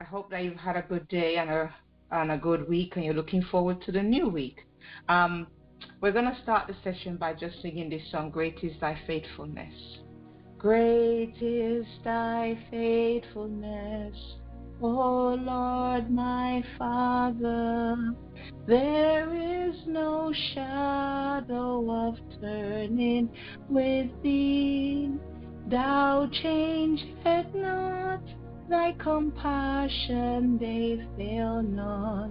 I hope that you've had a good day and a and a good week, and you're looking forward to the new week. Um, we're going to start the session by just singing this song, Great is Thy Faithfulness. Great is Thy faithfulness, O Lord my Father. There is no shadow of turning with Thee. Thou changest not, Thy compassion they fail not.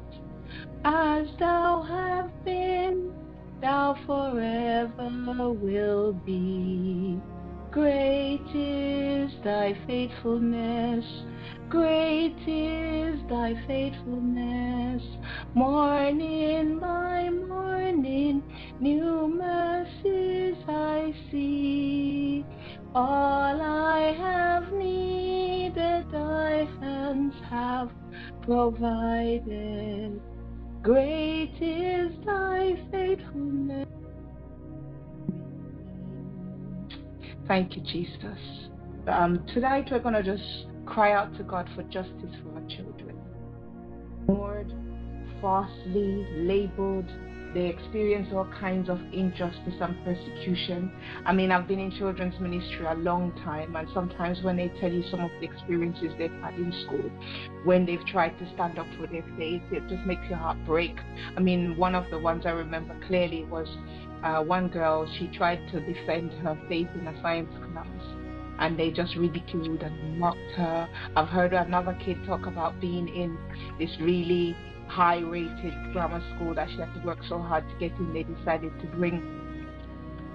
As Thou have been, Thou forever will be. Great is Thy faithfulness, great is Thy faithfulness. Morning by morning, new mercies I see. All I have needed, Thy hands have provided. Great is Thy faithfulness. Thank you, Jesus. Um, tonight we're going to just cry out to God for justice for our children. Lord, falsely labeled, they experience all kinds of injustice and persecution. I mean, I've been in children's ministry a long time, and sometimes when they tell you some of the experiences they've had in school, when they've tried to stand up for their faith, it just makes your heart break. I mean, one of the ones I remember clearly was uh, one girl, she tried to defend her faith in a science class and they just ridiculed and mocked her. I've heard another kid talk about being in this really high rated grammar school that she had to work so hard to get in. They decided to bring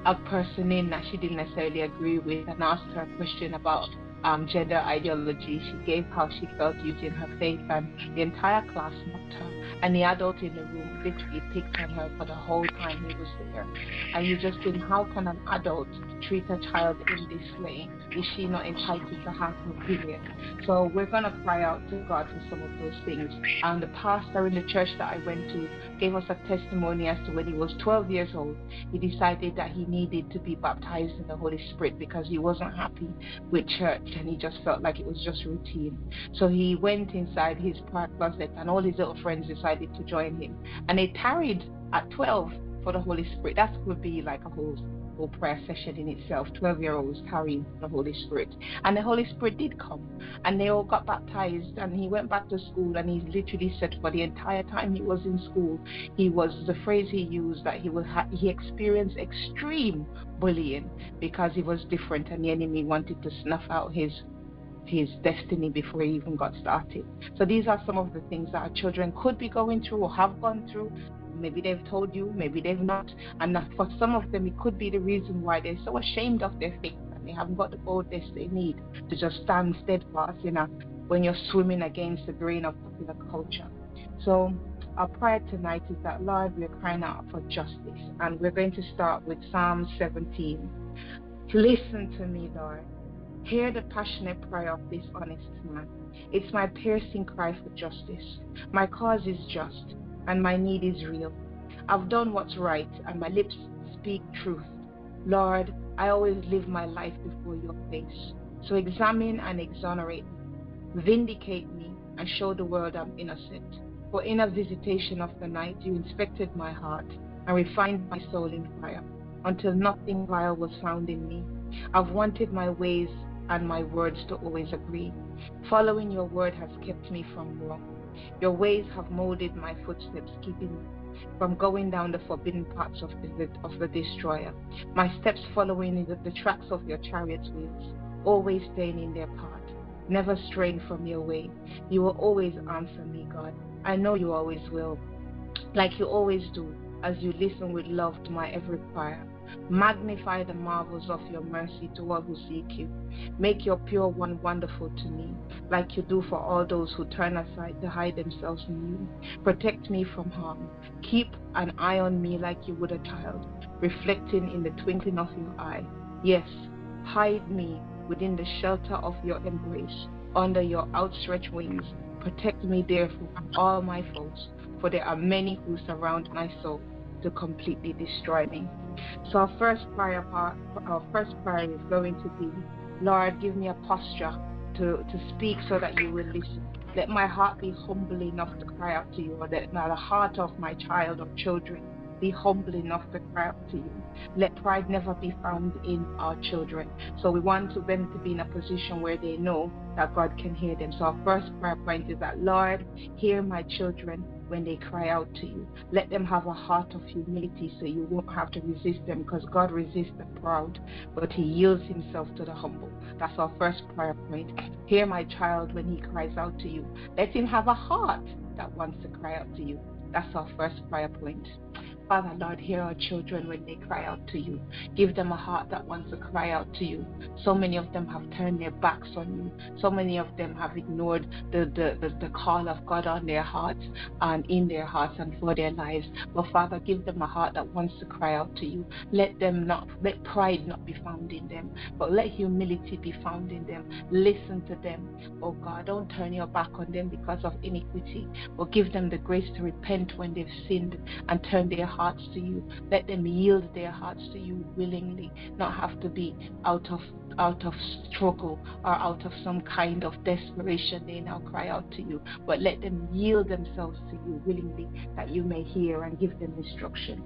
a person in that she didn't necessarily agree with and asked her a question about um, gender ideology. She gave how she felt using her faith, and the entire class mocked her. And the adult in the room literally picked on her for the whole time he was there. And you just think, how can an adult treat a child in this way? Is she not entitled to have her opinion? So we're going to cry out to God for some of those things. And the pastor in the church that I went to gave us a testimony as to when he was 12 years old, he decided that he needed to be baptized in the Holy Spirit because he wasn't happy with church and he just felt like it was just routine. So he went inside his prayer closet and all his little friends decided to join him. And they tarried at 12 for the Holy Spirit. That would be like a whole whole prayer session in itself. 12 year olds carrying the Holy Spirit. And the Holy Spirit did come. And they all got baptized. And he went back to school. And he literally said for the entire time he was in school, he was the phrase he used that he ha- he experienced extreme bullying because he was different and the enemy wanted to snuff out his his destiny before he even got started. So these are some of the things that our children could be going through or have gone through. Maybe they've told you, maybe they've not. And for some of them, it could be the reason why they're so ashamed of their faith and they haven't got the boldness they need to just stand steadfast, you know, when you're swimming against the grain of popular culture. So our prayer tonight is that, Lord, we're crying out for justice. And we're going to start with Psalm 17. Listen to me, Lord. Hear the passionate prayer of this honest man. It's my piercing cry for justice. My cause is just, and my need is real. I've done what's right, and my lips speak truth. Lord, I always live my life before your face. So examine and exonerate me. Vindicate me and show the world I'm innocent. For in a visitation of the night, you inspected my heart and refined my soul in fire until nothing vile was found in me. I've wanted my ways and my words to always agree. Following your word has kept me from wrong. Your ways have molded my footsteps, keeping me from going down the forbidden paths of the, of the destroyer. My steps following the, the tracks of your chariot's wheels, always staying in their path, never straying from your way. You will always answer me, God. I know you always will, like you always do, as you listen with love to my every prayer. Magnify the marvels of your mercy to all who seek you. Make your pure one wonderful to me, like you do for all those who turn aside to hide themselves in you. Protect me from harm. Keep an eye on me like you would a child, reflecting in the twinkling of your eye. Yes, hide me within the shelter of your embrace, under your outstretched wings. Protect me therefore from all my foes, for there are many who surround my soul to completely destroy me. So our first prayer part, our first prayer is going to be, Lord, give me a posture to to, speak so that you will listen. Let my heart be humble enough to cry out to you, or let the heart of my child or children be humble enough to cry out to you. Let pride never be found in our children. So we want them to be in a position where they know that God can hear them. So our first prayer point is that, Lord, hear my children when they cry out to you. Let them have a heart of humility so you won't have to resist them because God resists the proud, but He yields Himself to the humble. That's our first prayer point. Hear my child when he cries out to you. Let him have a heart that wants to cry out to you. That's our first prayer point. Father, Lord, hear our children when they cry out to you. Give them a heart that wants to cry out to you. So many of them have turned their backs on you. So many of them have ignored the, the, the, the call of God on their hearts and in their hearts and for their lives. But Father, give them a heart that wants to cry out to you. Let them not let pride not be found in them, but let humility be found in them. Listen to them. Oh God, don't turn your back on them because of iniquity, but give them the grace to repent when they've sinned and turn their hearts to you. Let them yield their hearts to you willingly, not have to be out of out of struggle or out of some kind of desperation. They now cry out to you. But let them yield themselves to you willingly that you may hear and give them instruction.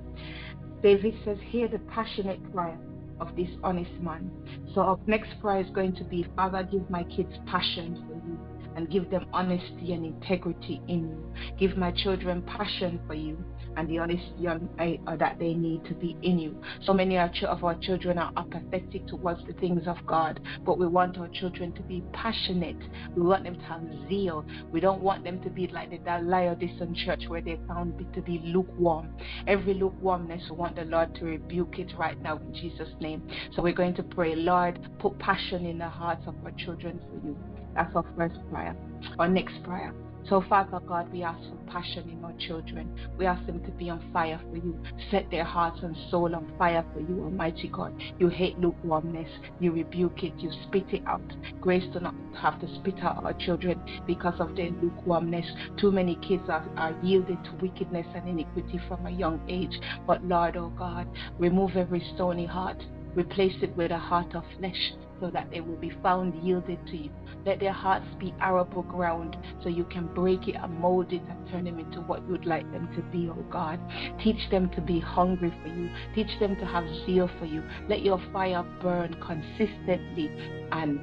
David says hear the passionate cry of this honest man. So our next prayer is going to be father give my kids passion for you and give them honesty and integrity in you. Give my children passion for you and the honesty uh, that they need to be in you. So many of our children are apathetic towards the things of God, but we want our children to be passionate. We want them to have zeal. We don't want them to be like the Laodicean church where they found it to be lukewarm. Every lukewarmness, we want the Lord to rebuke it right now in Jesus' name. So we're going to pray, Lord, put passion in the hearts of our children for you. That's our first prayer. Our next prayer. So, Father God, we ask for passion in our children. We ask them to be on fire for you. Set their hearts and soul on fire for you, Almighty God. You hate lukewarmness. You rebuke it. You spit it out. Grace to not have to spit out our children because of their lukewarmness. Too many kids are, are yielded to wickedness and iniquity from a young age. But, Lord, oh God, remove every stony heart. Replace it with a heart of flesh so that they will be found yielded to you. Let their hearts be arable ground so you can break it and mold it and turn them into what you'd like them to be, oh God. Teach them to be hungry for you. Teach them to have zeal for you. Let your fire burn consistently and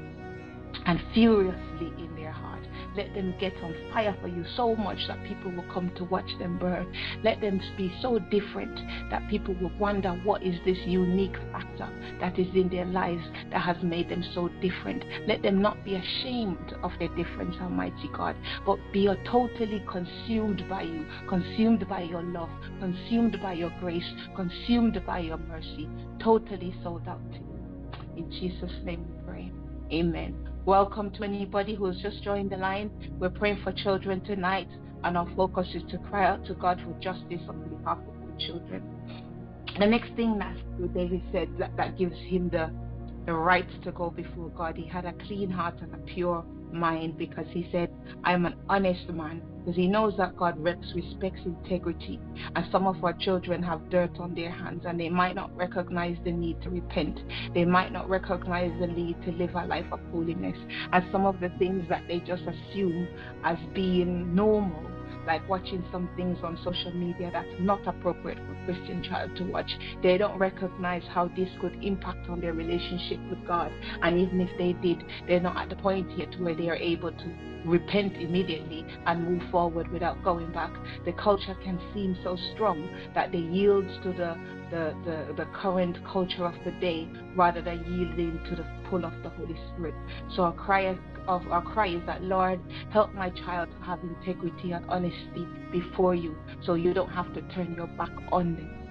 and furiously in. Let them get on fire for you so much that people will come to watch them burn. Let them be so different that people will wonder what is this unique factor that is in their lives that has made them so different. Let them not be ashamed of their difference, Almighty God, but be totally consumed by you, consumed by your love, consumed by your grace, consumed by your mercy, totally sold out to you. In Jesus' name we pray. Amen. Welcome to anybody who has just joined the line. We're praying for children tonight, and our focus is to cry out to God for justice on behalf of the children. The next thing that David said that, that gives him the the right to go before God. He had a clean heart and a pure mind because he said, I'm an honest man. Because he knows that God respects integrity. And some of our children have dirt on their hands and they might not recognize the need to repent. They might not recognize the need to live a life of holiness. And some of the things that they just assume as being normal like watching some things on social media that's not appropriate for a Christian child to watch. They don't recognize how this could impact on their relationship with God. And even if they did, they're not at the point yet where they are able to repent immediately and move forward without going back. The culture can seem so strong that they yield to the, the, the, the current culture of the day rather than yielding to the pull of the Holy Spirit. So our cry of our cry is that Lord, help my child to have integrity and honesty before you so you don't have to turn your back on them.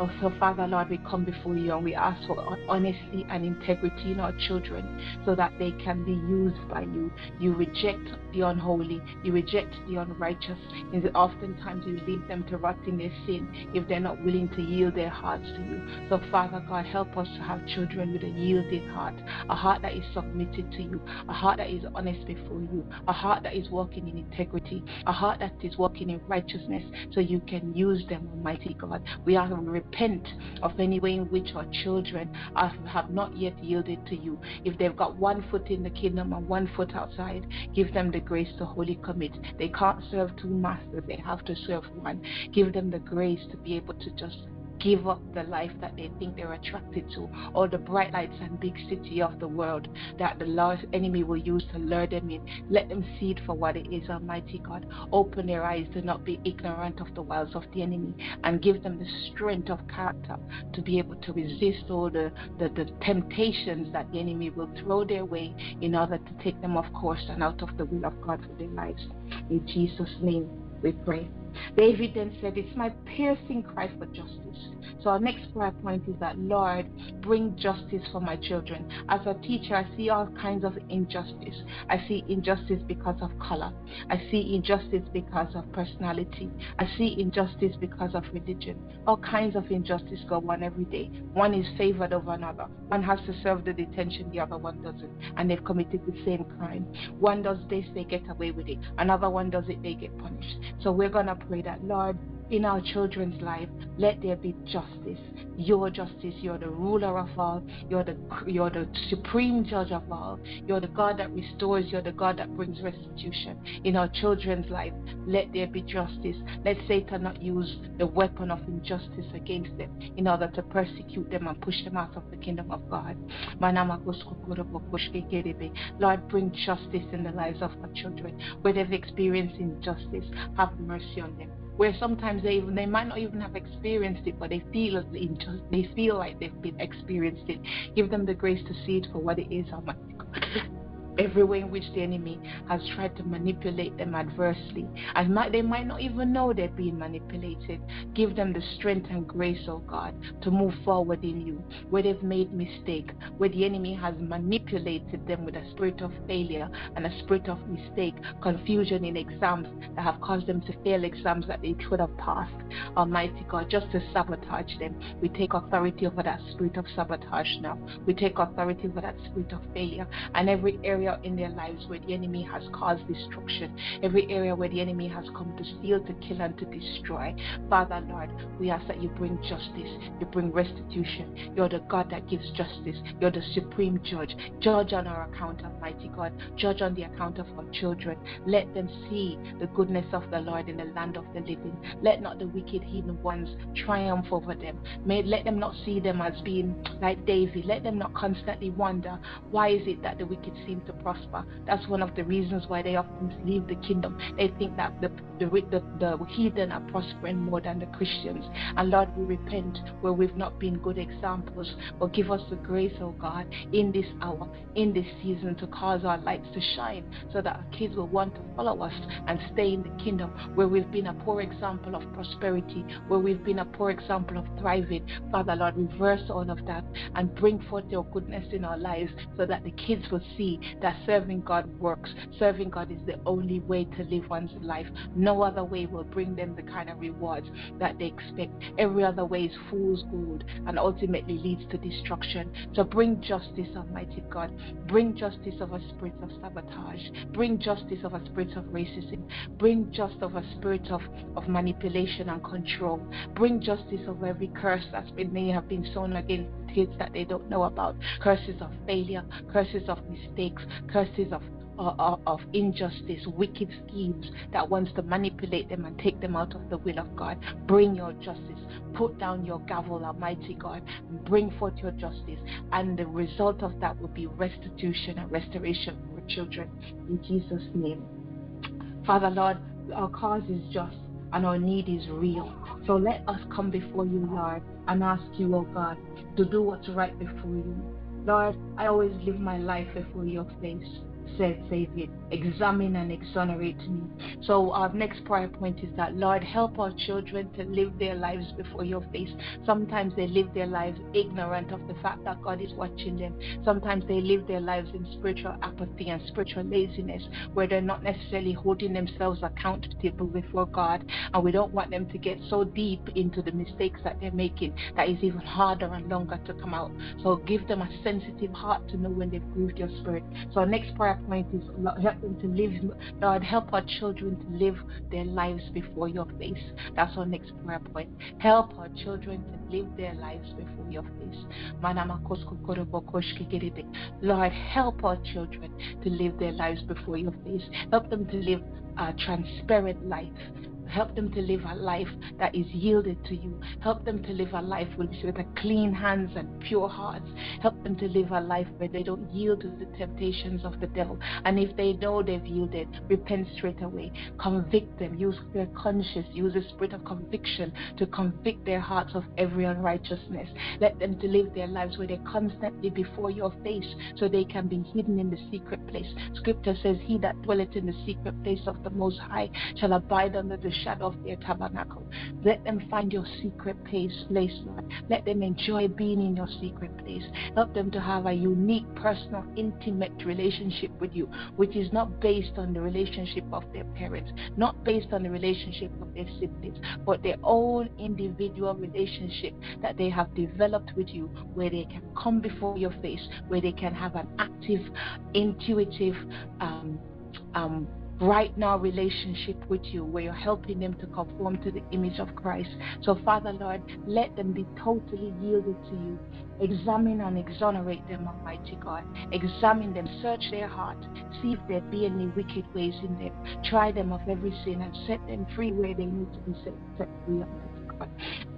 Also, Father Lord, we come before you and we ask for honesty and integrity in our children so that they can be used by you. You reject the unholy, you reject the unrighteous. And oftentimes you leave them to rot in their sin if they're not willing to yield their hearts to you. So, Father God, help us to have children with a yielding heart, a heart that is submitted to you, a heart that is honest before you, a heart that is walking in integrity, a heart that is walking in righteousness so you can use them, Almighty God. We are to repent of any way in which our children have not yet yielded to you. If they've got one foot in the kingdom and one foot outside, give them the grace to wholly commit. They can't serve two masters, they have to serve one. Give them the grace to be able to just give up the life that they think they're attracted to, or the bright lights and big city of the world that the Lord enemy will use to lure them in. Let them see it for what it is, Almighty God. Open their eyes to not be ignorant of the wiles of the enemy and give them the strength of character to be able to resist all the, the, the temptations that the enemy will throw their way in order to take them off course and out of the will of God for their lives. In Jesus' name we pray. David then said, It's my piercing cry for justice. So our next prayer point is that, Lord, bring justice for my children. As a teacher, I see all kinds of injustice. I see injustice because of color. I see injustice because of personality. I see injustice because of religion. All kinds of injustice go on every day. One is favored over another. One has to serve the detention, the other one doesn't. And they've committed the same crime. One does this, they get away with it. Another one does it, they get punished. So we're going to pray that, Lord, in our children's life, let there be justice. Your justice. You're the ruler of all. You're the you're the supreme judge of all. You're the God that restores. You're the God that brings restitution. In our children's life, let there be justice. Let Satan not use the weapon of injustice against them in order to persecute them and push them out of the kingdom of God. Lord, bring justice in the lives of our children. Where they've experienced injustice, have mercy on them where sometimes they they might not even have experienced it, but they feel they feel like they've been experienced it. Give them the grace to see it for what it is, Almighty God every way in which the enemy has tried to manipulate them adversely. And they might not even know they're being manipulated. Give them the strength and grace, oh God, to move forward in you. Where they've made mistake, where the enemy has manipulated them with a spirit of failure and a spirit of mistake, confusion in exams that have caused them to fail exams that they should have passed. Almighty God, just to sabotage them. We take authority over that spirit of sabotage now. We take authority over that spirit of failure and every area area in their lives where the enemy has caused destruction, every area where the enemy has come to steal, to kill, and to destroy. Father, Lord, we ask that you bring justice, you bring restitution. You're the God that gives justice, you're the supreme judge. Judge on our account, Almighty God. Judge on the account of our children. Let them see the goodness of the Lord in the land of the living. Let not the wicked heathen ones triumph over them. May let them not see them as being like David. Let them not constantly wonder why is it that the wicked seem to prosper. That's one of the reasons why they often leave the kingdom. They think that the the, the, the heathen are prospering more than the Christians. And Lord, we repent where we've not been good examples. But give us the grace, oh God, in this hour, in this season, to cause our lights to shine so that our kids will want to follow us and stay in the kingdom where we've been a poor example of prosperity, where we've been a poor example of thriving. Father, Lord, reverse all of that and bring forth your goodness in our lives so that the kids will see that serving God works. Serving God is the only way to live one's life. No other way will bring them the kind of rewards that they expect. Every other way is fool's gold and ultimately leads to destruction. So bring justice, Almighty God. Bring justice of a spirit of sabotage. Bring justice of a spirit of racism. Bring justice of a spirit of, of manipulation and control. Bring justice of every curse been may have been sown against kids that they don't know about. Curses of failure, curses of mistakes, curses of of, of injustice, wicked schemes that wants to manipulate them and take them out of the will of God. Bring your justice. Put down your gavel, Almighty God. And bring forth your justice. And the result of that will be restitution and restoration for children. In Jesus' name. Father, Lord, our cause is just and our need is real. So let us come before you, Lord, and ask you, oh God, to do what's right before you. Lord, I always live my life before your face said Savior, examine and exonerate me. So our next prayer point is that Lord, help our children to live their lives before your face. Sometimes they live their lives ignorant of the fact that God is watching them. Sometimes they live their lives in spiritual apathy and spiritual laziness, where they're not necessarily holding themselves accountable before God. And we don't want them to get so deep into the mistakes that they're making that is even harder and longer to come out. So give them a sensitive heart to know when they've grieved your spirit. So our next prayer is help them to live. Lord, help our children to live their lives before your face. That's our next prayer point. Help our children to live their lives before your face. Lord, help our children to live their lives before your face. Help them to live a transparent life Help them to live a life that is yielded to you. Help them to live a life with, clean hands and pure hearts. Help them to live a life where they don't yield to the temptations of the devil. And if they know they've yielded, repent straight away. Convict them. Use their conscience. Use the spirit of conviction to convict their hearts of every unrighteousness. Let them to live their lives where they're constantly before your face so they can be hidden in the secret place. Scripture says, He that dwelleth in the secret place of the Most High shall abide under the shadow of their tabernacle. Let them find your secret place, place, Lord. Let them enjoy being in your secret place. Help them to have a unique, personal, intimate relationship with you, which is not based on the relationship of their parents, not based on the relationship of their siblings, but their own individual relationship that they have developed with you, where they can come before your face, where they can have an active, intuitive, um, um, right now relationship with you where you're helping them to conform to the image of Christ. So, Father Lord, let them be totally yielded to you. Examine and exonerate them, Almighty God. Examine them, search their heart, see if there be any wicked ways in them. Try them of every sin and set them free where they need to be set, set free, God.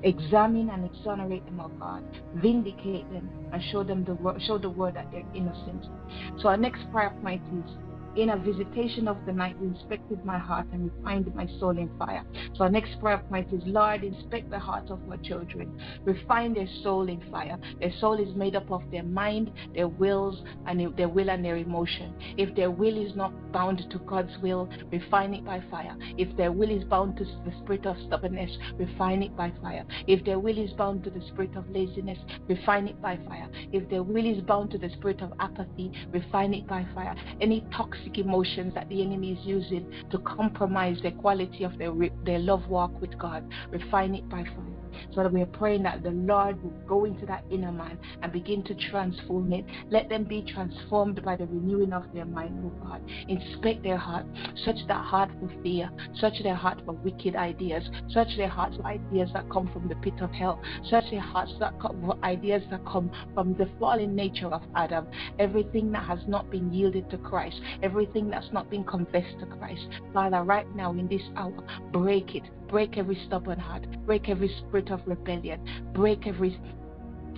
Examine and exonerate them, O God. Vindicate them and show them the show the world that they're innocent. So our next prayer point is in a visitation of the night, you inspected my heart and refined my soul in fire. So our next prayer point is, Lord, inspect the hearts of our children. Refine their soul in fire. Their soul is made up of their mind, their wills, and their will and their emotion. If their will is not bound to God's will, refine it by fire. If their will is bound to the spirit of stubbornness, refine it by fire. If their will is bound to the spirit of laziness, refine it by fire. If their will is bound to the spirit of apathy, refine it by fire. Any toxic toxic emotions that the enemy is using to compromise the quality of their, their love walk with God. Refine it by fire. So we are praying that the Lord will go into that inner man and begin to transform it. Let them be transformed by the renewing of their mind, oh God. Inspect their heart. Search that heart for fear. Search their heart for wicked ideas. Search their hearts for ideas that come from the pit of hell. Search their hearts that come for ideas that come from the fallen nature of Adam. Everything that has not been yielded to Christ. Everything that's not been confessed to Christ. Father, right now in this hour, break it break every stubborn heart, break every spirit of rebellion, break every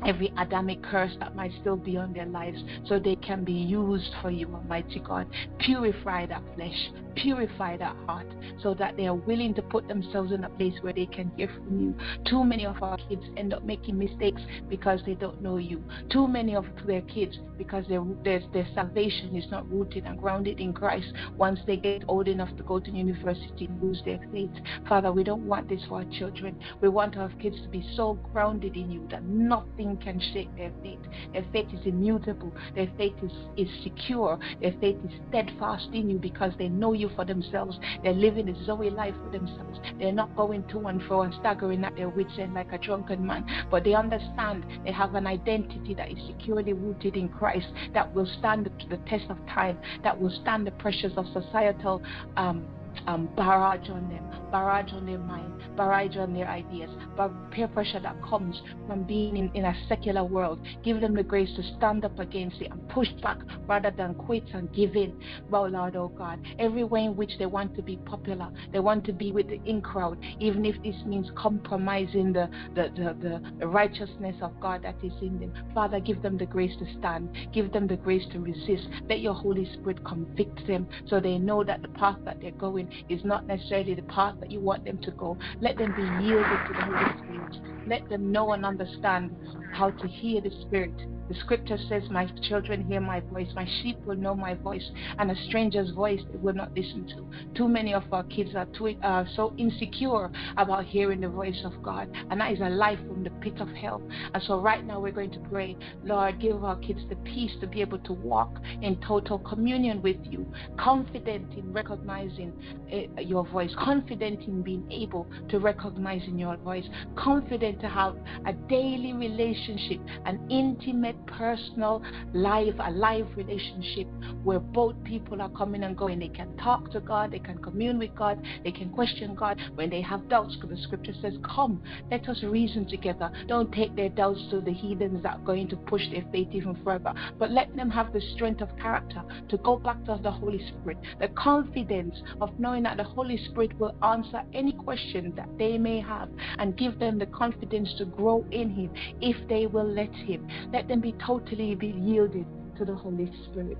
every Adamic curse that might still be on their lives so they can be used for you, Almighty God. Purify that flesh, purify that heart so that they are willing to put themselves in a place where they can hear from you. Too many of our kids end up making mistakes because they don't know you. Too many of their kids because their, their, their salvation is not rooted and grounded in Christ once they get old enough to go to university lose their faith. Father, we don't want this for our children. We want our kids to be so grounded in you that nothing can shake their faith. Their faith is immutable. Their faith is, is secure. Their faith is steadfast in you because they know you for themselves. They're living a Zoe life for themselves. They're not going to and fro and staggering at their wits end like a drunken man. But they understand they have an identity that is securely rooted in Christ that will stand the test of time, that will stand the pressures of societal um, um, barrage on them, barrage on their mind, barrage on their ideas, but peer pressure that comes from being in, in a secular world. Give them the grace to stand up against it and push back rather than quit and give in. Well, Lord, oh God, every way in which they want to be popular, they want to be with the in crowd, even if this means compromising the, the, the, the, the righteousness of God that is in them. Father, give them the grace to stand, give them the grace to resist. Let your Holy Spirit convict them so they know that the path that they're going is not necessarily the path that you want them to go. Let them be yielded to the Holy Spirit. Let them know and understand how to hear the Spirit the scripture says, My children hear my voice, my sheep will know my voice, and a stranger's voice they will not listen to. Too many of our kids are too, uh, so insecure about hearing the voice of God, and that is a life from the pit of hell. And so, right now, we're going to pray, Lord, give our kids the peace to be able to walk in total communion with you, confident in recognizing Eh, your voice, confident in being able to recognize in your voice, confident to have a daily relationship an intimate, personal, live, a live relationship where both people are coming and going. They can talk to God, they can commune with God, they can question God when they have doubts. Because the scripture says, Come, let us reason together. Don't take their doubts to the heathens that are going to push their faith even further, but let them have the strength of character to go back to the Holy Spirit, the confidence of knowing that the Holy Spirit will answer any question that they may have and give them the confidence to grow in Him if they will let Him. Let them be totally be yielded to the Holy Spirit.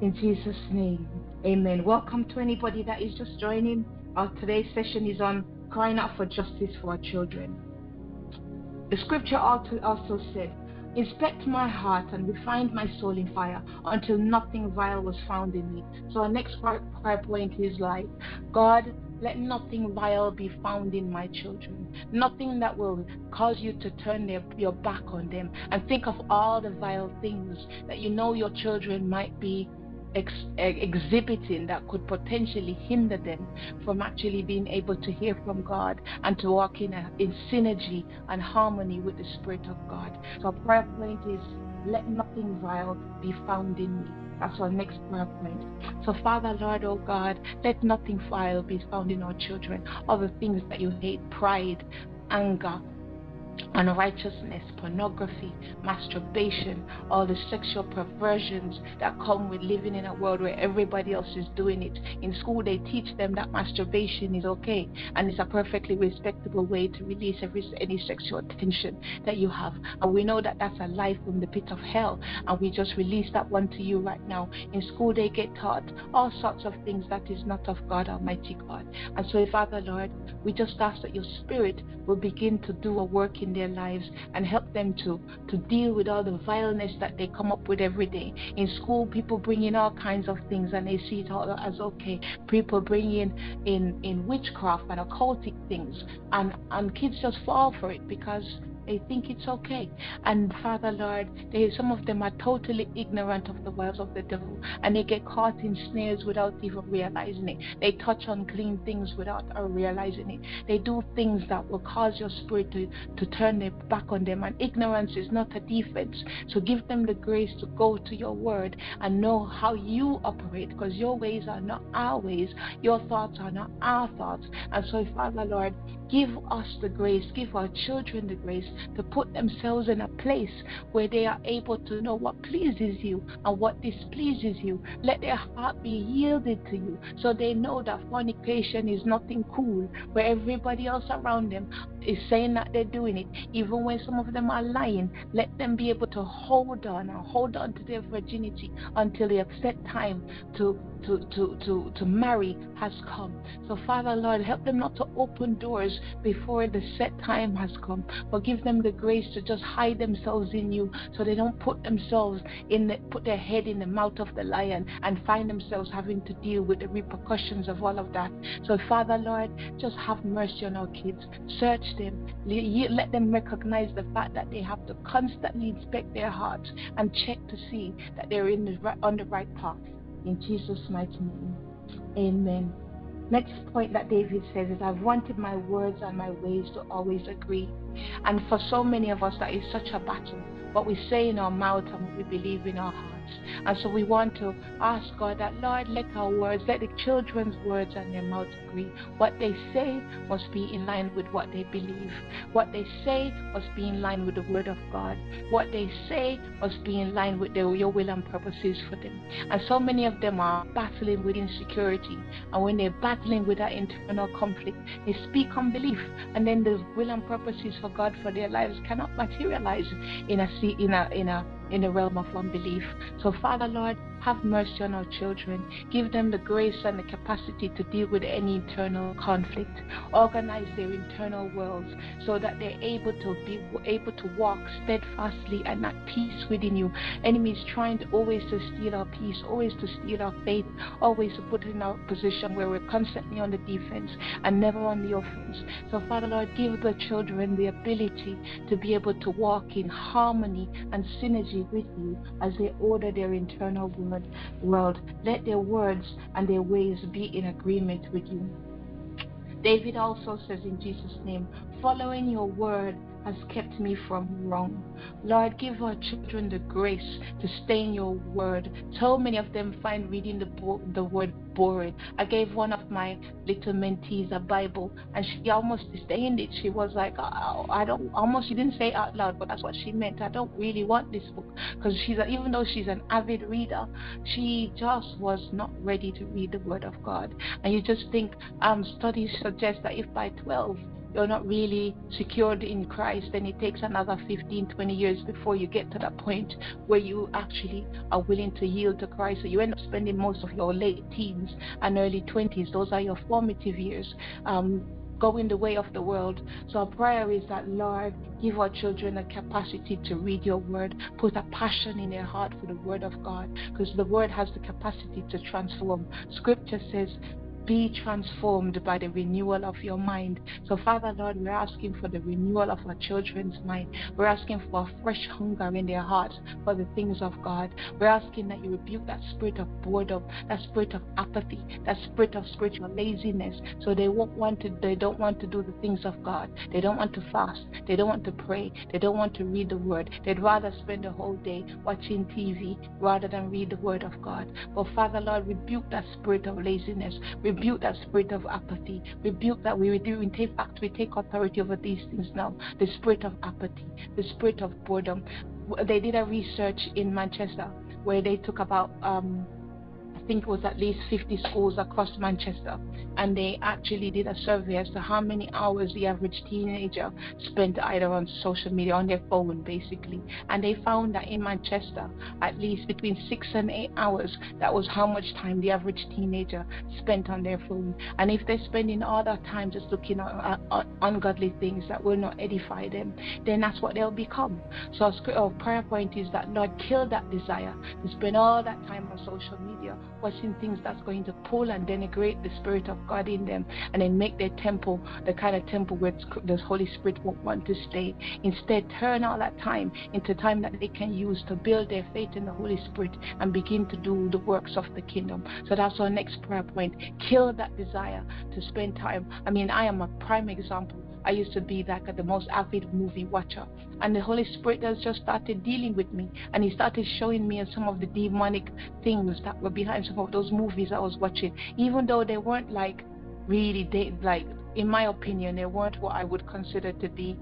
In Jesus' name, amen. Welcome to anybody that is just joining. Our today's session is on crying out for justice for our children. The scripture also said, Inspect my heart and refine my soul in fire until nothing vile was found in me. So our next prayer point is like, God, let nothing vile be found in my children. Nothing that will cause you to turn their, your back on them and think of all the vile things that you know your children might be ex- exhibiting that could potentially hinder them from actually being able to hear from God and to walk in, a, in synergy and harmony with the Spirit of God. So, our prayer point is let nothing vile be found in me. That's our next prayer point. So, Father, Lord, oh God, let nothing vile be found in our children. All the things that you hate pride, anger, unrighteousness, pornography, masturbation, all the sexual perversions that come with living in a world where everybody else is doing it. In school, they teach them that masturbation is okay and it's a perfectly respectable way to release every, any sexual tension that you have. And we know that that's a lie from the pit of hell. And we just release that one to you right now. In school, they get taught all sorts of things that is not of God, Almighty God. And so, Father, Lord, we just ask that your spirit will begin to do a work in their lives and help them to, to deal with all the vileness that they come up with every day. In school, people bring in all kinds of things and they see it all as okay. People bring in, in, in witchcraft and occultic things, and, and kids just fall for it because they think it's okay. And Father Lord, they, some of them are totally ignorant of the wiles of the devil and they get caught in snares without even realizing it. They touch unclean things without realizing it. They do things that will cause your spirit to, to turn their back on them. And ignorance is not a defense. So give them the grace to go to your word and know how you operate because your ways are not our ways. Your thoughts are not our thoughts. And so, Father Lord, give us the grace, give our children the grace to put themselves in a place where they are able to know what pleases you and what displeases you. Let their heart be yielded to you so they know that fornication is nothing cool, where everybody else around them is saying that they're doing it. Even when some of them are lying, let them be able to hold on and hold on to their virginity until the set time to to, to, to, to marry has come. So, Father, Lord, help them not to open doors before the set time has come, but give them the grace to just hide themselves in you so they don't put themselves in the, put their head in the mouth of the lion and find themselves having to deal with the repercussions of all of that. So, Father, Lord, just have mercy on our kids. Search them. Let them recognize the fact that they have to constantly inspect their hearts and check to see that they're in the, on the right path. In Jesus' mighty name. Amen. Next point that David says is, I've wanted my words and my ways to always agree. And for so many of us, that is such a battle. What we say in our mouth and what we believe in our heart. And so we want to ask God that, Lord, let our words, let the children's words and their mouths agree. What they say must be in line with what they believe. What they say must be in line with the Word of God. What they say must be in line with the, your will and purposes for them. And so many of them are battling with insecurity. And when they're battling with that internal conflict, they speak unbelief. And then the will and purposes for God for their lives cannot materialize in a, in a, in a in the realm of unbelief. So, Father, Lord, have mercy on our children. Give them the grace and the capacity to deal with any internal conflict. Organize their internal worlds so that they're able to be able to walk steadfastly and at peace within you. Enemies trying to always to steal our peace, always to steal our faith, always to put in our position where we're constantly on the defense and never on the offense. So, Father Lord, give the children the ability to be able to walk in harmony and synergy with you as they order their internal world world. Let their words and their ways be in agreement with you. David also says in Jesus' name, following your word has kept me from wrong. Lord, give our children the grace to stay in your word. So many of them find reading the, bo- the word boring. I gave one of my little mentees a Bible, and she almost disdained it. She was like, oh, I don't, almost, she didn't say out loud, but that's what she meant. I don't really want this book. Because she's, a, even though she's an avid reader, she just was not ready to read the Word of God. And you just think, um, studies suggest that if by 12, you're not really secured in Christ, then it takes another 15, 20 years before you get to that point where you actually are willing to yield to Christ. So you end up spending most of your late teens and early 20s. Those are your formative years. Um, going the way of the world. So our prayer is that, Lord, give our children a capacity to read your word, put a passion in their heart for the word of God, because the word has the capacity to transform. Scripture says, be transformed by the renewal of your mind. So, Father Lord, we're asking for the renewal of our children's mind. We're asking for a fresh hunger in their hearts for the things of God. We're asking that you rebuke that spirit of boredom, that spirit of apathy, that spirit of spiritual laziness. So they won't want to they don't want to do the things of God. They don't want to fast. They don't want to pray. They don't want to read the word. They'd rather spend the whole day watching TV rather than read the word of God. But Father Lord, rebuke that spirit of laziness rebuke that spirit of apathy. Rebuke that we do in fact we take authority over these things now. The spirit of apathy, the spirit of boredom. They did a research in Manchester where they took about um, think it was at least 50 schools across Manchester, and they actually did a survey as to how many hours the average teenager spent either on social media, on their phone, basically. And they found that in Manchester, at least between six and eight hours, that was how much time the average teenager spent on their phone. And if they're spending all that time just looking at ungodly things that will not edify them, then that's what they'll become. So our prayer point is that Lord, kill that desire to spend all that time on social media watching things that's going to pull and denigrate the Spirit of God in them and then make their temple the kind of temple where the Holy Spirit won't want to stay. Instead, turn all that time into time that they can use to build their faith in the Holy Spirit and begin to do the works of the kingdom. So that's our next prayer point. Kill that desire to spend time. I mean, I am a prime example I used to be like the most avid movie watcher. And the Holy Spirit has just started dealing with me. And He started showing me some of the demonic things that were behind some of those movies I was watching. Even though they weren't like really, like, in my opinion, they weren't what I would consider to be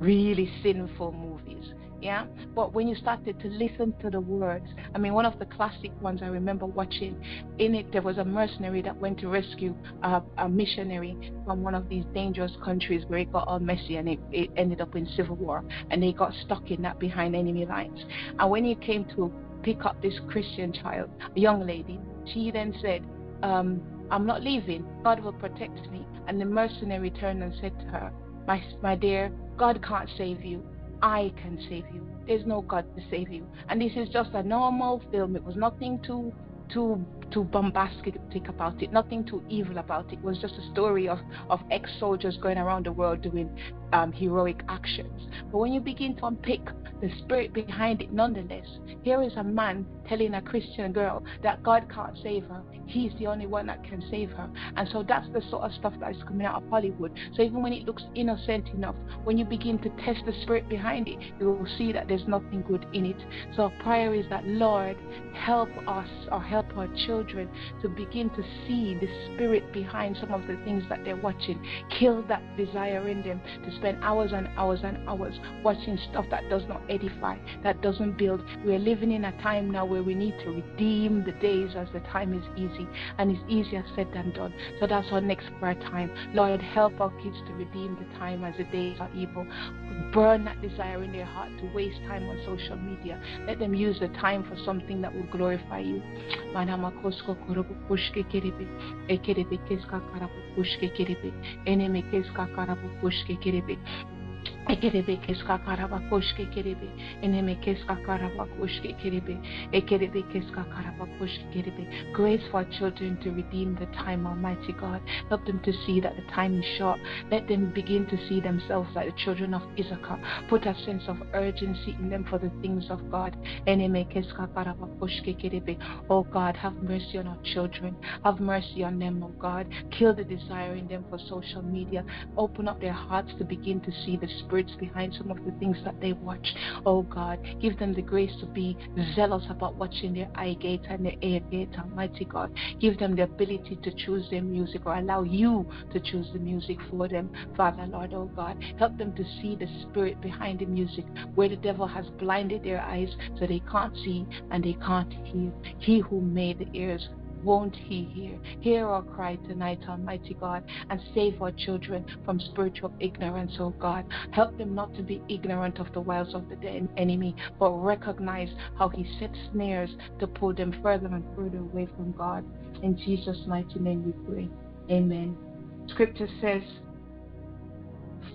really sinful movies yeah? But when you started to listen to the words i mean one of the classic ones i remember watching in it there was a mercenary that went to rescue a, a missionary from one of these dangerous countries where it got all messy and it, it ended up in civil war and they got stuck in that behind enemy lines. And when he came to pick up this christian child a young lady she then said um, i'm not leaving. God will protect me. And the mercenary turned and said to her my, my dear god can't save you I can save you. There's no God to save you. And this is just a normal film. It was nothing too too too bombastic about it, nothing too evil about it. It was just a story of, of ex soldiers going around the world doing um, heroic actions. But when you begin to unpick the spirit behind it, nonetheless, here is a man telling a Christian girl that God can't save her. He's the only one that can save her. And so that's the sort of stuff that is coming out of Hollywood. So even when it looks innocent enough, when you begin to test the spirit behind it, you will see that there's nothing good in it. So our prayer is that, Lord, help us or help our children to begin to see the spirit behind some of the things that they're watching. Kill that desire in them to spend hours and hours and hours watching stuff that does not edify, that doesn't build. We're living in a time now where we need to redeem the days as the time is easy and it's easier said than done. So that's our next prayer time. Lord, help our kids to redeem the time as the days are evil. Burn that desire in their heart to waste time on social media. Let them use the time for something that will glorify you. koskokorobu pushke kiribi ekiribi keska karabu pushke kiribi enemi keska karabu pushke kiribi Ekerebe keska karaba koşke kerebe. Eneme keska karaba koşke kerebe. Ekerebe keska karaba koşke kerebe. Grace for children to redeem the time, Almighty God. Help them to see that the time is short. Let them begin to see themselves like the children of Issachar. Put a sense of urgency in them for the things of God. Eneme keska karaba koşke kerebe. Oh God, have mercy on our children. Have mercy on them, oh God. Kill the desire in them for social media. Open up their hearts to begin to see the spirits behind some of the things that they watch. Oh God, give them the grace to be zealous about watching their eye gate and their ear gate, Almighty God. Give them the ability to choose their music or allow you to choose the music for them, Father, Lord, oh God. Help them to see the spirit behind the music where the devil has blinded their eyes so they can't see and they can't hear. He who made the ears won't he hear? Hear our cry tonight, Almighty God, and save our children from spiritual ignorance, oh God. Help them not to be ignorant of the wiles of the enemy, but recognize how he sets snares to pull them further and further away from God. In Jesus' mighty name we pray. Amen. Scripture says,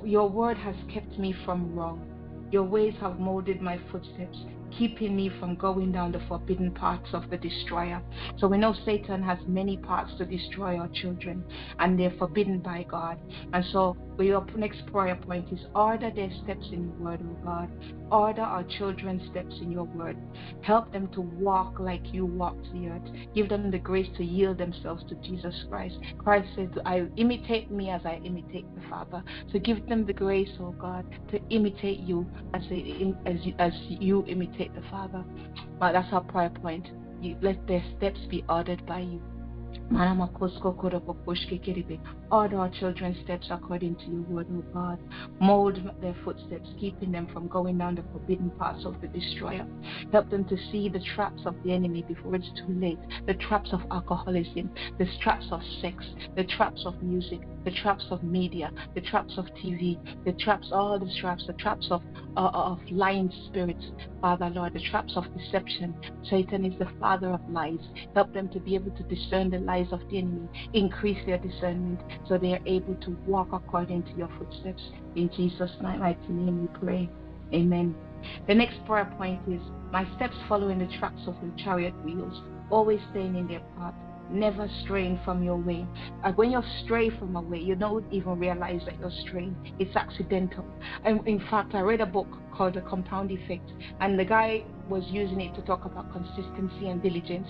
Your word has kept me from wrong. Your ways have molded my footsteps keeping me from going down the forbidden paths of the destroyer. So we know Satan has many paths to destroy our children, and they're forbidden by God. And so your next prayer point is order their steps in the word, O God. Order our children's steps in your word. Help them to walk like you walked the earth. Give them the grace to yield themselves to Jesus Christ. Christ said, I imitate me as I imitate the Father. So give them the grace, O God, to imitate you as, they, as, you, as you imitate the Father. But that's our prayer point. You, let their steps be ordered by you. Order our children's steps according to your word, O God. Mold their footsteps, keeping them from going down the forbidden paths of the destroyer. Help them to see the traps of the enemy before it's too late. The traps of alcoholism, the traps of sex, the traps of music, the traps of media, the traps of TV, the traps, all the traps, the traps of of lying spirits, Father Lord, the traps of deception. Satan is the father of lies. Help them to be able to discern the lies of the enemy. Increase their discernment so they are able to walk according to your footsteps. In Jesus' mighty name we pray. Amen. The next prayer point is My steps following the tracks of the chariot wheels, always staying in their path never straying from your way. When you stray from a way, you don't even realize that you're straying. It's accidental. And in fact, I read a book called The Compound Effect, and the guy was using it to talk about consistency and diligence.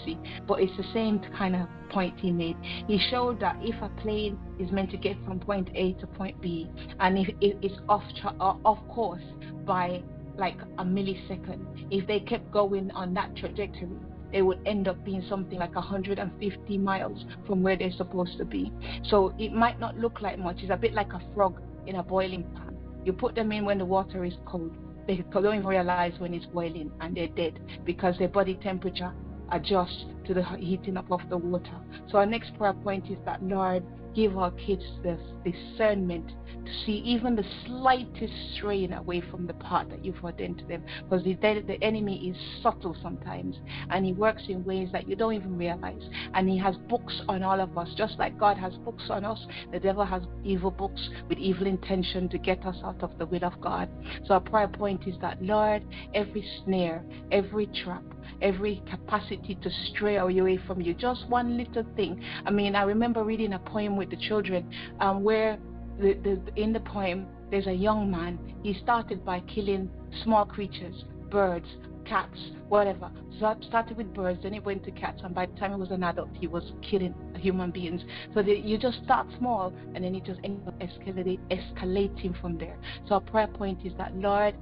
But it's the same kind of point he made. He showed that if a plane is meant to get from point A to point B, and if it's off uh, off course by like a millisecond, if they kept going on that trajectory, they would end up being something like 150 miles from where they're supposed to be. So it might not look like much. It's a bit like a frog in a boiling pan. You put them in when the water is cold. They don't realize when it's boiling and they're dead because their body temperature adjusts to the heating up of the water. So our next prayer point is that Lord, give our kids the discernment to see even the slightest straying away from the path that you've ordained to them. Because the, the enemy is subtle sometimes and he works in ways that you don't even realize. And he has books on all of us, just like God has books on us. The devil has evil books with evil intention to get us out of the will of God. So our prayer point is that, Lord, every snare, every trap, every capacity to stray away from you, just one little thing. I mean, I remember reading a poem with the children um, where the, the, in the poem, there's a young man. He started by killing small creatures, birds, cats, whatever. So started with birds, then it went to cats, and by the time he was an adult, he was killing human beings. So the, you just start small, and then it just ends up escalating, escalating from there. So our prayer point is that Lord,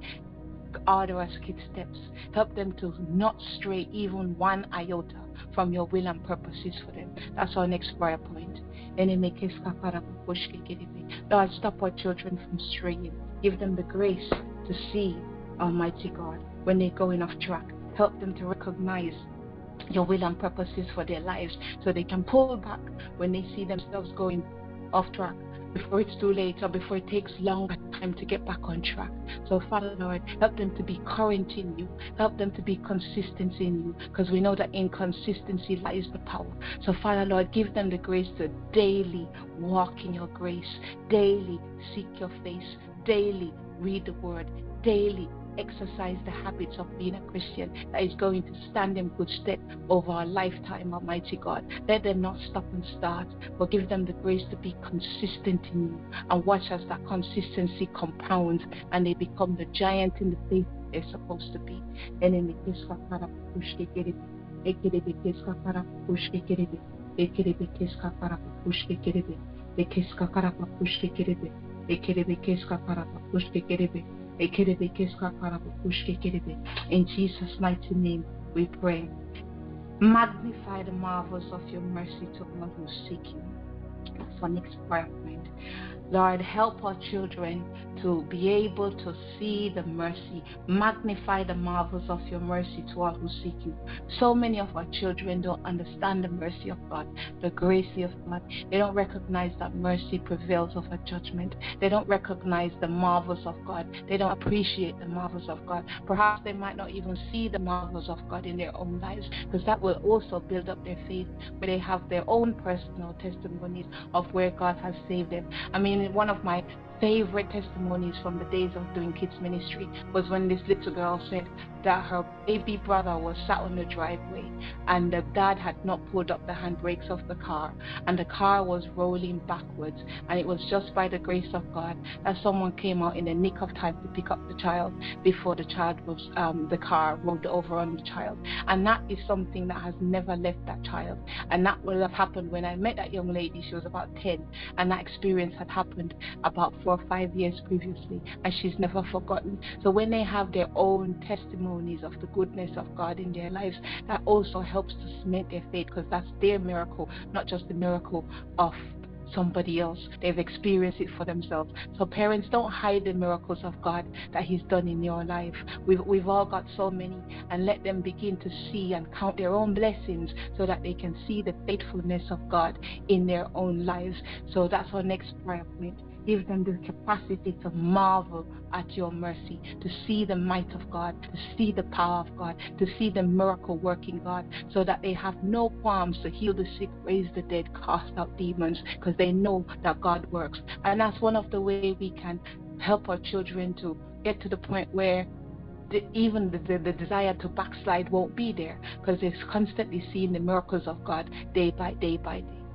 order us kids' steps. Help them to not stray even one iota from your will and purposes for them. That's our next prayer point. Lord, stop our children from straying. Give them the grace to see, Almighty God, when they're going off track. Help them to recognize your will and purposes for their lives so they can pull back when they see themselves going off track before it's too late or before it takes longer time to get back on track. So, Father Lord, help them to be current in you. Help them to be consistent in you because we know that inconsistency lies the power. So, Father Lord, give them the grace to daily walk in your grace, daily seek your face, daily read the word, daily exercise the habits of being a Christian that is going to stand in good stead over our lifetime, Almighty God. Let them not stop and start, but give them the grace to be consistent in you and watch as that consistency compounds and they become the giant in the faith they're supposed to be. In Jesus' mighty name we pray. Magnify the marvels of your mercy to all who seek you. Our next prayer point. Lord, help our children to be able to see the mercy, magnify the marvels of your mercy to all who seek you. So many of our children don't understand the mercy of God, the grace of God. They don't recognize that mercy prevails over judgment. They don't recognize the marvels of God. They don't appreciate the marvels of God. Perhaps they might not even see the marvels of God in their own lives because that will also build up their faith where they have their own personal testimonies of where God has saved them. I mean, mean, one of my favorite testimonies from the days of doing kids ministry was when this little girl said that her baby brother was sat on the driveway and the dad had not pulled up the handbrakes of the car and the car was rolling backwards and it was just by the grace of God that someone came out in the nick of time to pick up the child before the child was um, the car rolled over on the child. And that is something that has never left that child. And that will have happened when I met that young lady. She was about 10 and that experience had happened about four or five years previously, and she's never forgotten. So when they have their own testimonies of the goodness of God in their lives, that also helps to cement their faith because that's their miracle, not just the miracle of somebody else. They've experienced it for themselves. So parents, don't hide the miracles of God that He's done in your life. We've we've all got so many, and let them begin to see and count their own blessings so that they can see the faithfulness of God in their own lives. So that's our next prayer point. Give them the capacity to marvel at your mercy, to see the might of God, to see the power of God, to see the miracle working God, so that they have no qualms to heal the sick, raise the dead, cast out demons, because they know that God works. And that's one of the ways we can help our children to get to the point where the, even the, the, the, desire to backslide won't be there because they're constantly seeing the miracles of God day by day by day.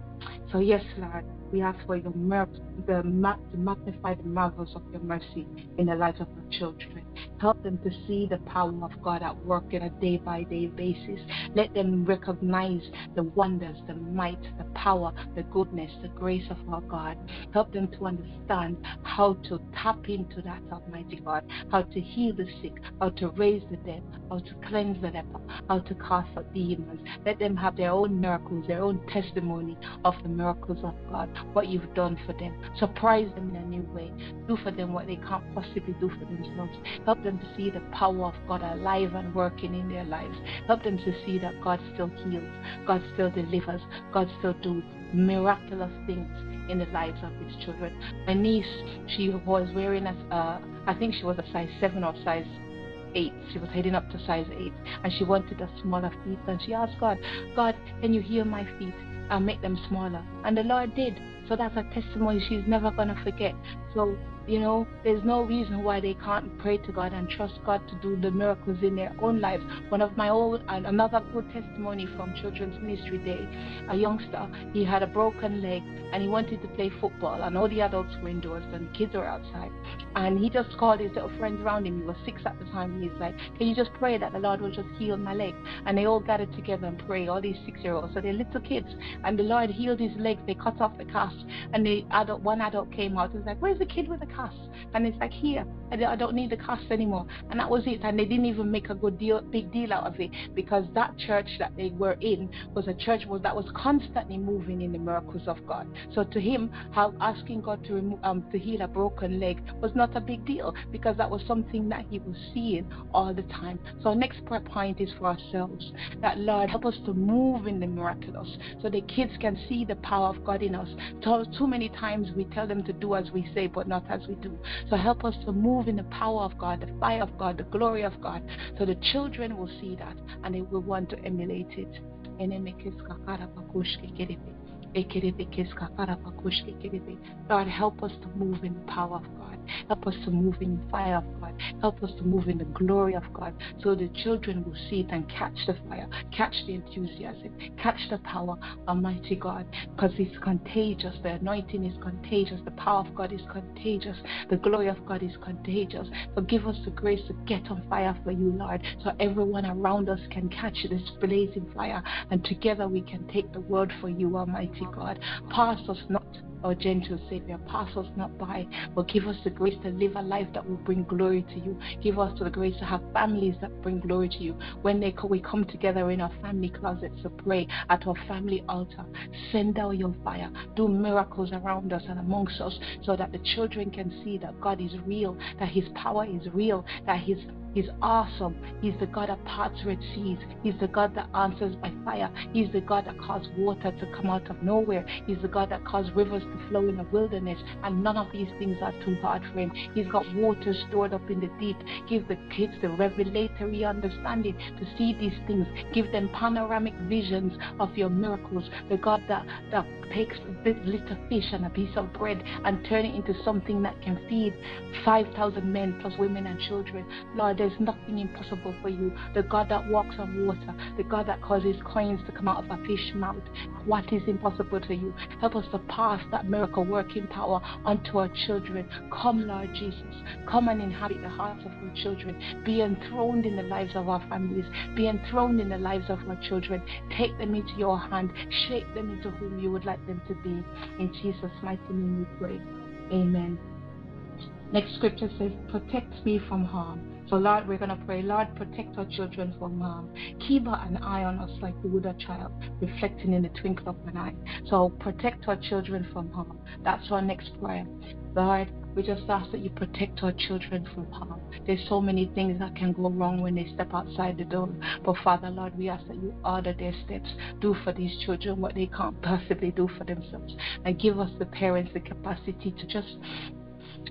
So, yes, Lord, we ask for your mercy, the, to magnify the marvels of your mercy in the lives of our children. Help them to see the power of God at work in a day by day basis. Let them recognize the wonders, the might, the power, the goodness, the grace of our God. Help them to understand how to tap into that Almighty God, how to heal the sick, how to raise the dead, how to cleanse the leper, how to cast out demons. Let them have their own miracles, their own testimony of the miracles of God what you've done for them. Surprise them in a new way. Do for them what they can't possibly do for themselves. Help them to see the power of God alive and working in their lives. Help them to see that God still heals, God still delivers, God still do miraculous things in the lives of his children. My niece, she was wearing a, uh, I think she was a size seven or size eight. She was heading up to size eight, and she wanted a smaller feet. And she asked God, God, can you heal my feet and make them smaller? And the Lord did. So that's a testimony she's never going to forget. So you know, there's no reason why they can't pray to God and trust God to do the miracles in their own lives. One of my old, another good testimony from Children's Ministry Day, a youngster, he had a broken leg and he wanted to play football, and all the adults were indoors and the kids were outside. And he just called his little friends around him. He was six at the time. He's like, Can you just pray that the Lord will just heal my leg? And they all gathered together and pray, all these six year olds. So they're little kids. And the Lord healed his leg. They cut off the cast. And the adult, one adult came out. He was like, Where's the kid with the cast? And it's like, Here, I don't need the cast anymore. And that was it. And they didn't even make a good deal, big deal out of it because that church that they were in was a church that was constantly moving in the miracles of God. So to him, how asking God to remove, um, to heal a broken leg was not a big deal because that was something that he was seeing all the time. So our next point is for ourselves that Lord help us to move in the miraculous so the kids can see the power of God in us. So, too many times we tell them to do as we say, but not as we do. So help us to move in the power of God, the fire of God, the glory of God, so the children will see that and they will want to emulate it. God, help us to move in the power of God. Help us to move in the fire of God. Help us to move in the glory of God so the children will see it and catch the fire, catch the enthusiasm, catch the power, Almighty God, because it's contagious. The anointing is contagious. The power of God is contagious. The glory of God is contagious. So give us the grace to get on fire for you, Lord, so everyone around us can catch this blazing fire and together we can take the word for you, Almighty God. Pass us not our gentle Savior. Pass us not by, but give us the grace to live a life that will bring glory to you. Give us the grace to have families that bring glory to you. When they we come together in our family closets to pray at our family altar, send out your fire. Do miracles around us and amongst us so that the children can see that God is real, that His power is real, that His He's awesome. He's the God that parts red seas. He's the God that answers by fire. He's the God that caused water to come out of nowhere. He's the God that caused rivers to flow in the wilderness. And none of these things are too hard for him. He's got water stored up in the deep. Give the kids the revelatory understanding to see these things. Give them panoramic visions of your miracles. The God that, that takes this little fish and a piece of bread and turn it into something that can feed 5,000 men plus women and children. Lord, there's nothing impossible for you. The God that walks on water, the God that causes coins to come out of a fish mouth. What is impossible to you? Help us to pass that miracle working power onto our children. Come, Lord Jesus. Come and inhabit the hearts of our children. Be enthroned in the lives of our families. Be enthroned in the lives of our children. Take them into your hand. Shape them into whom you would like them to be. In Jesus' mighty name we pray. Amen. Next scripture says, Protect me from harm. So, Lord, we're going to pray, Lord, protect our children from harm. Keep an eye on us like you would a child, reflecting in the twinkle of an eye. So, protect our children from harm. That's our next prayer. Lord, we just ask that you protect our children from harm. There's so many things that can go wrong when they step outside the door. But Father, Lord, we ask that you order their steps. Do for these children what they can't possibly do for themselves. And give us, the parents, the capacity to just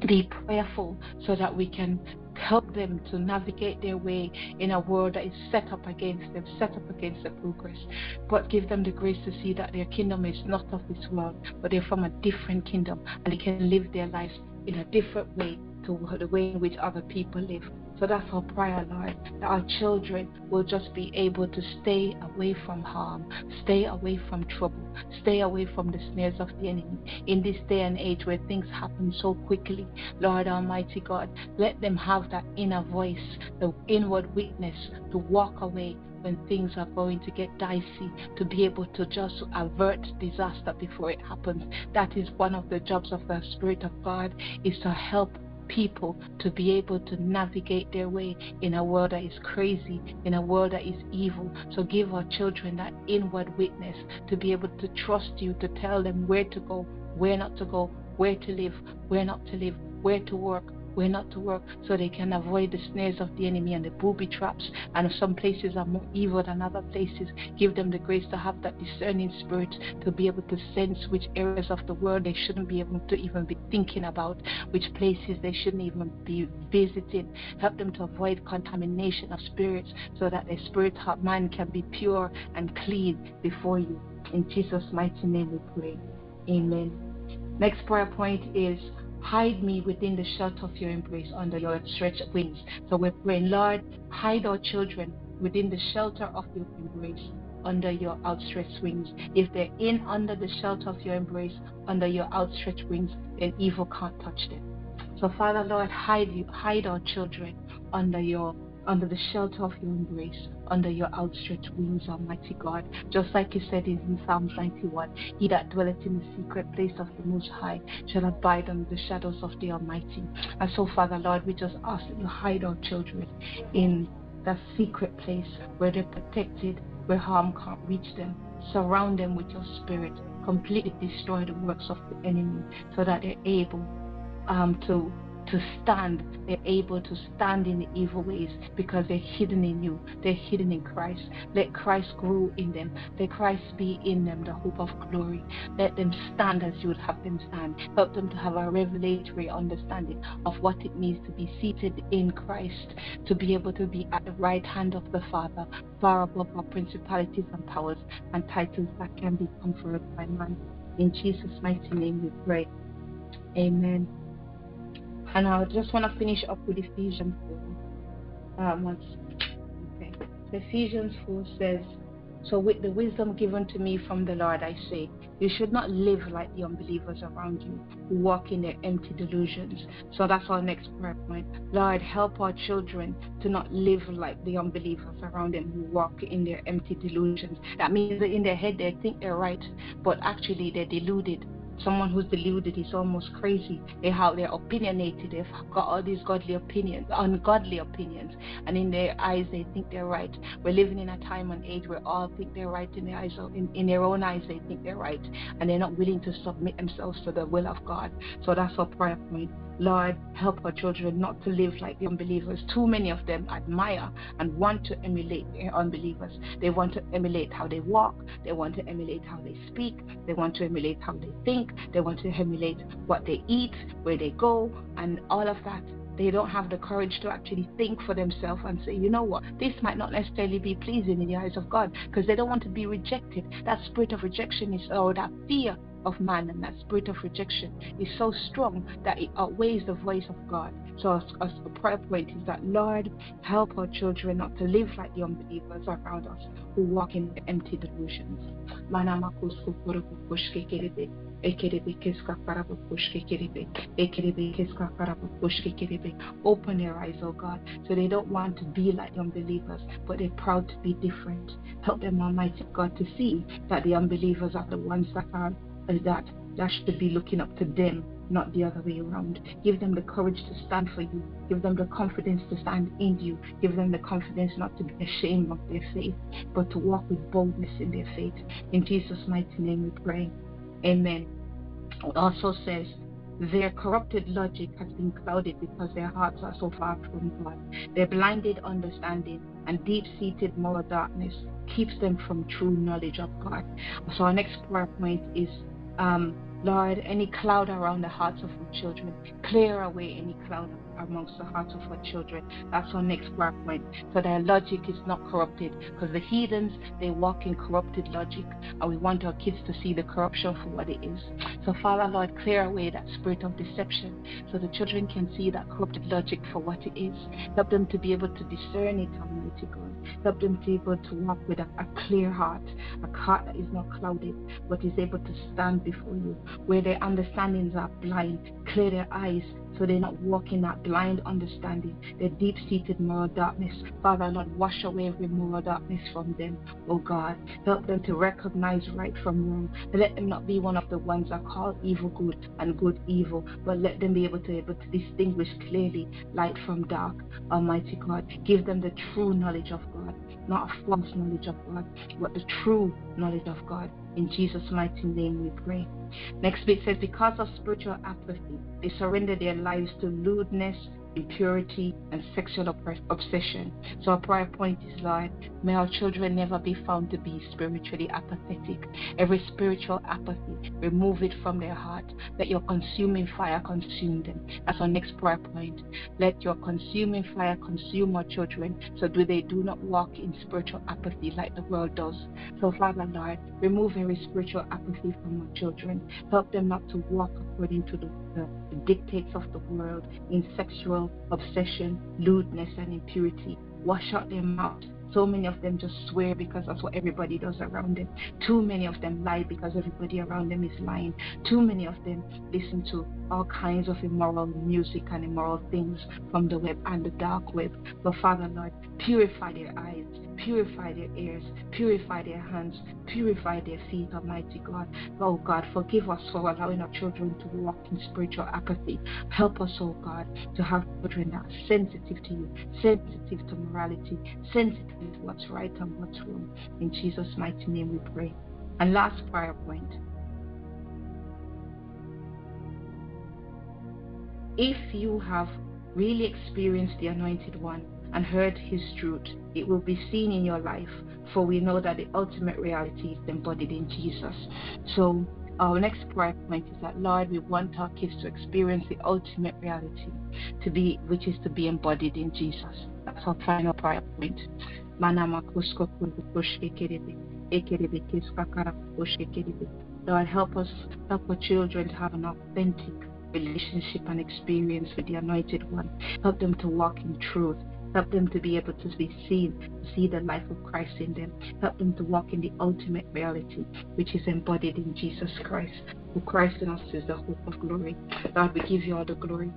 be prayerful so that we can help them to navigate their way in a world that is set up against them, set up against their progress. But give them the grace to see that their kingdom is not of this world, but they're from a different kingdom and they can live their lives in a different way to the way in which other people live. So that's our prayer, Lord, that our children will just be able to stay away from harm, stay away from trouble, stay away from the snares of the enemy. In this day and age where things happen so quickly, Lord Almighty God, let them have that inner voice, the inward witness to walk away when things are going to get dicey to be able to just avert disaster before it happens. That is one of the jobs of the Spirit of God is to help people to be able to navigate their way in a world that is crazy, in a world that is evil. So give our children that inward witness to be able to trust you, to tell them where to go, where not to go, where to live, where not to live, where to work, where not to work so they can avoid the snares of the enemy and the booby traps. And some places are more evil than other places. Give them the grace to have that discerning spirit to be able to sense which areas of the world they shouldn't be able to even be thinking about, which places they shouldn't even be visiting. Help them to avoid contamination of spirits so that their spirit heart mind can be pure and clean before you. In Jesus' mighty name we pray. Amen. Next prayer point is Hide me within the shelter of your embrace under your outstretched wings. So we're praying, Lord, hide our children within the shelter of your embrace under your outstretched wings. If they're in under the shelter of your embrace, under your outstretched wings, then evil can't touch them. So Father Lord, hide you, hide our children under your under the shelter of your embrace, under your outstretched wings, Almighty God. Just like you said in Psalms 91, He that dwelleth in the secret place of the Most High shall abide under the shadows of the Almighty. And so, Father Lord, we just ask that you hide our children in that secret place where they're protected, where harm can't reach them. Surround them with your spirit. Completely destroy the works of the enemy so that they're able um, to to stand. They're able to stand in the evil ways because they're hidden in you. They're hidden in Christ. Let Christ grow in them. Let Christ be in them, the hope of glory. Let them stand as you would have them stand. Help them to have a revelatory understanding of what it means to be seated in Christ, to be able to be at the right hand of the Father, far above our principalities and powers and titles that can be conferred by man. In Jesus' mighty name we pray. Amen. And I just want to finish up with Ephesians 4. Um, okay. Ephesians 4 says, So with the wisdom given to me from the Lord, I say, you should not live like the unbelievers around you who walk in their empty delusions. So that's our next prayer point. Lord, help our children to not live like the unbelievers around them who walk in their empty delusions. That means that in their head they think they're right, but actually they're deluded Someone who's deluded is almost crazy. They how they're opinionated. They've got all these godly opinions, ungodly opinions, and in their eyes they think they're right. We're living in a time and age where all think they're right in their eyes, in, in their own eyes they think they're right, and they're not willing to submit themselves to the will of God. So that's our prayer point. Lord, help our children not to live like the unbelievers. Too many of them admire and want to emulate unbelievers. They want to emulate how they walk, they want to emulate how they speak, they want to emulate how they think, they want to emulate what they eat, where they go, and all of that they don't have the courage to actually think for themselves and say, you know what, this might not necessarily be pleasing in the eyes of God because they don't want to be rejected. That spirit of rejection is, or that fear of man and that spirit of rejection is so strong that it outweighs the voice of God. So, as, a prayer point is that, Lord, help our children not to live like the unbelievers around us who walk in empty delusions. Open their eyes, oh God, so they don't want to be like the unbelievers, but they're proud to be different. Help them, Almighty God, to see that the unbelievers are the ones that are uh, that that should be looking up to them, not the other way around. Give them the courage to stand for you. Give them the confidence to stand in you. Give them the confidence not to be ashamed of their faith, but to walk with boldness in their faith. In Jesus' mighty name we pray. Amen. It also says, their corrupted logic has been clouded because their hearts are so far from God. Their blinded understanding and deep seated moral darkness keeps them from true knowledge of God. So, our next prayer point is um, Lord, any cloud around the hearts of our children, clear away any cloud amongst the hearts of our children. That's our next prayer point. So their logic is not corrupted. Because the heathens, they walk in corrupted logic. And we want our kids to see the corruption for what it is. So, Father, Lord, clear away that spirit of deception so the children can see that corrupted logic for what it is. Help them to be able to discern it, Almighty God. Help them to be able to walk with a, a clear heart, a heart that is not clouded, but is able to stand before you where their understandings are blind. Clear their eyes so they're not walking that blind understanding, the deep seated moral darkness. Father, Lord, wash away every moral darkness from them, oh God. Help them to recognize right from wrong. Let them not be one of the ones that call evil good and good evil, but let them be able to able to distinguish clearly light from dark. Almighty God, give them the true knowledge of God, not a false knowledge of God, but the true knowledge of God. In Jesus' mighty name we pray. Next bit says, because of spiritual apathy, they surrender their lives to lewdness, impurity, and sexual obsession. So our prayer point is, Lord, may our children never be found to be spiritually apathetic. Every spiritual apathy, remove it from their heart. Let your consuming fire consume them. That's our next prayer point. Let your consuming fire consume our children so that they do not walk in spiritual apathy like the world does. So, Father, Lord, remove every spiritual apathy from our children. Help them not to walk according to the, the, the dictates of the world in sexual obsession, lewdness, and impurity. Wash out their mouth so many of them just swear because that's what everybody does around them. Too many of them lie because everybody around them is lying. Too many of them listen to all kinds of immoral music and immoral things from the web and the dark web. But Father Lord, purify their eyes, purify their ears, purify their hands, purify their feet, Almighty God. Oh God, forgive us for allowing our children to walk in spiritual apathy. Help us, oh God, to have children that are sensitive to you, sensitive to morality, sensitive to what's right and what's wrong. In Jesus' mighty name we pray. And last prayer point. If you have really experienced the Anointed One and heard His truth, it will be seen in your life, for we know that the ultimate reality is embodied in Jesus. So, our next prayer point is that Lord, we want our kids to experience the ultimate reality, to be which is to be embodied in Jesus. That's our final prayer point. Lord, help us, help our children to have an authentic relationship and experience with the Anointed One. Help them to walk in truth. Help them to be able to be seen, see the life of Christ in them. Help them to walk in the ultimate reality, which is embodied in Jesus Christ. Who Christ in us is the hope of glory. Lord, we give you all the glory.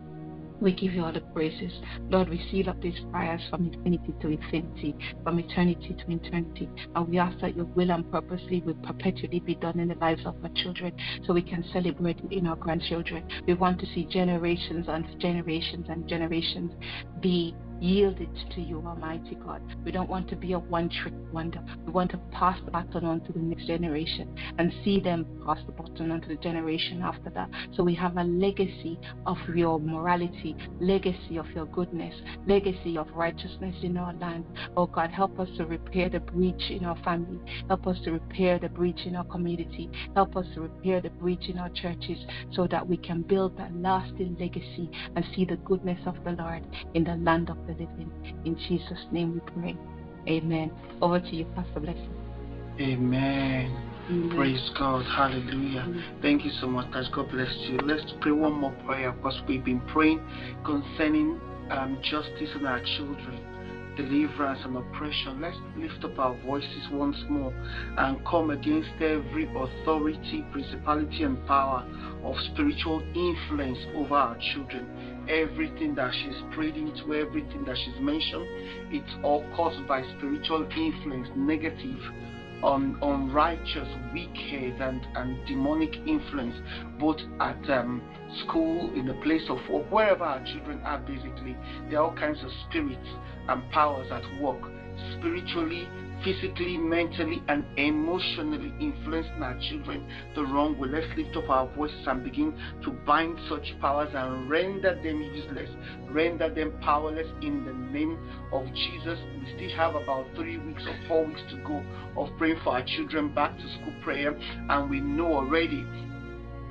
We give you all the praises. Lord, we seal up these prayers from infinity to infinity, from eternity to eternity. And we ask that your will and purposely will perpetually be done in the lives of our children so we can celebrate in our grandchildren. We want to see generations and generations and generations be yielded to you, Almighty God. We don't want to be a one trick wonder. We want to pass the baton on to the next generation and see them pass the baton on to the generation after that. So we have a legacy of your morality, legacy of your goodness, legacy of righteousness in our land. Oh God, help us to repair the breach in our family. Help us to repair the breach in our community. Help us to repair the breach in our churches so that we can build that lasting legacy and see the goodness of the Lord in the land of the living. In Jesus' name we pray. Amen. Over to you, Pastor Blessing. Amen. Amen. Praise God. Hallelujah. Amen. Thank you so much, guys. God bless you. Let's pray one more prayer because we've been praying concerning um, justice in our children deliverance and oppression. Let's lift up our voices once more and come against every authority, principality, and power of spiritual influence over our children. Everything that she's prayed into, everything that she's mentioned, it's all caused by spiritual influence, negative on unrighteous, wicked, and, and demonic influence, both at um, school, in the place of work, wherever our children are, basically. There are all kinds of spirits and powers at work, spiritually, physically, mentally, and emotionally influencing our children the wrong way. Let's lift up our voices and begin to bind such powers and render them useless, render them powerless in the name of Jesus. We still have about three weeks or four weeks to go of praying for our children back to school prayer, and we know already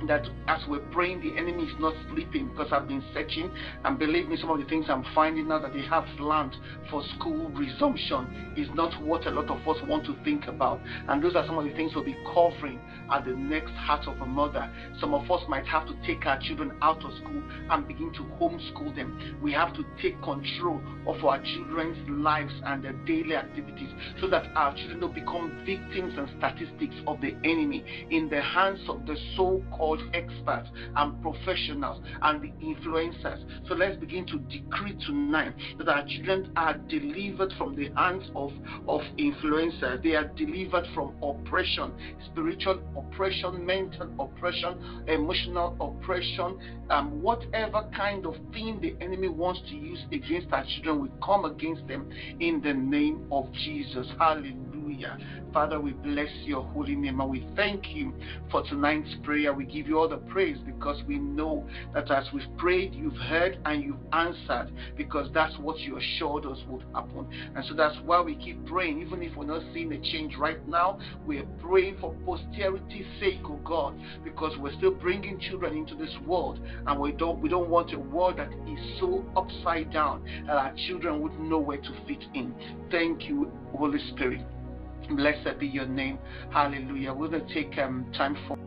that as we're praying, the enemy is not sleeping because I've been searching and believe me, some of the things I'm finding now that they have planned for school resumption is not what a lot of us want to think about. And those are some of the things we'll be covering at the next Heart of a Mother. Some of us might have to take our children out of school and begin to homeschool them. We have to take control of our children's lives and their daily activities so that our children don't become victims and statistics of the enemy in the hands of the so called experts and professionals and the influencers. So let's begin to decree tonight that our children are delivered from the hands of, of influencers. They are delivered from oppression, spiritual oppression, mental oppression, emotional oppression, um, whatever kind of thing the enemy wants to use against our children, we come against them in the name of Jesus. Hallelujah. Father, we bless your holy name and we thank you for tonight's prayer. We give you all the praise because we know that as we've prayed, you've heard and you've answered because that's what you assured us would happen. And so that's why we keep praying, even if we're not seeing a change right now. We're praying for posterity's sake, oh God, because we're still bringing children into this world and we don't we don't want a world that is so upside down that our children would know where to fit in. Thank you, Holy Spirit. Blessed be your name. Hallelujah. We're going to take um, time for.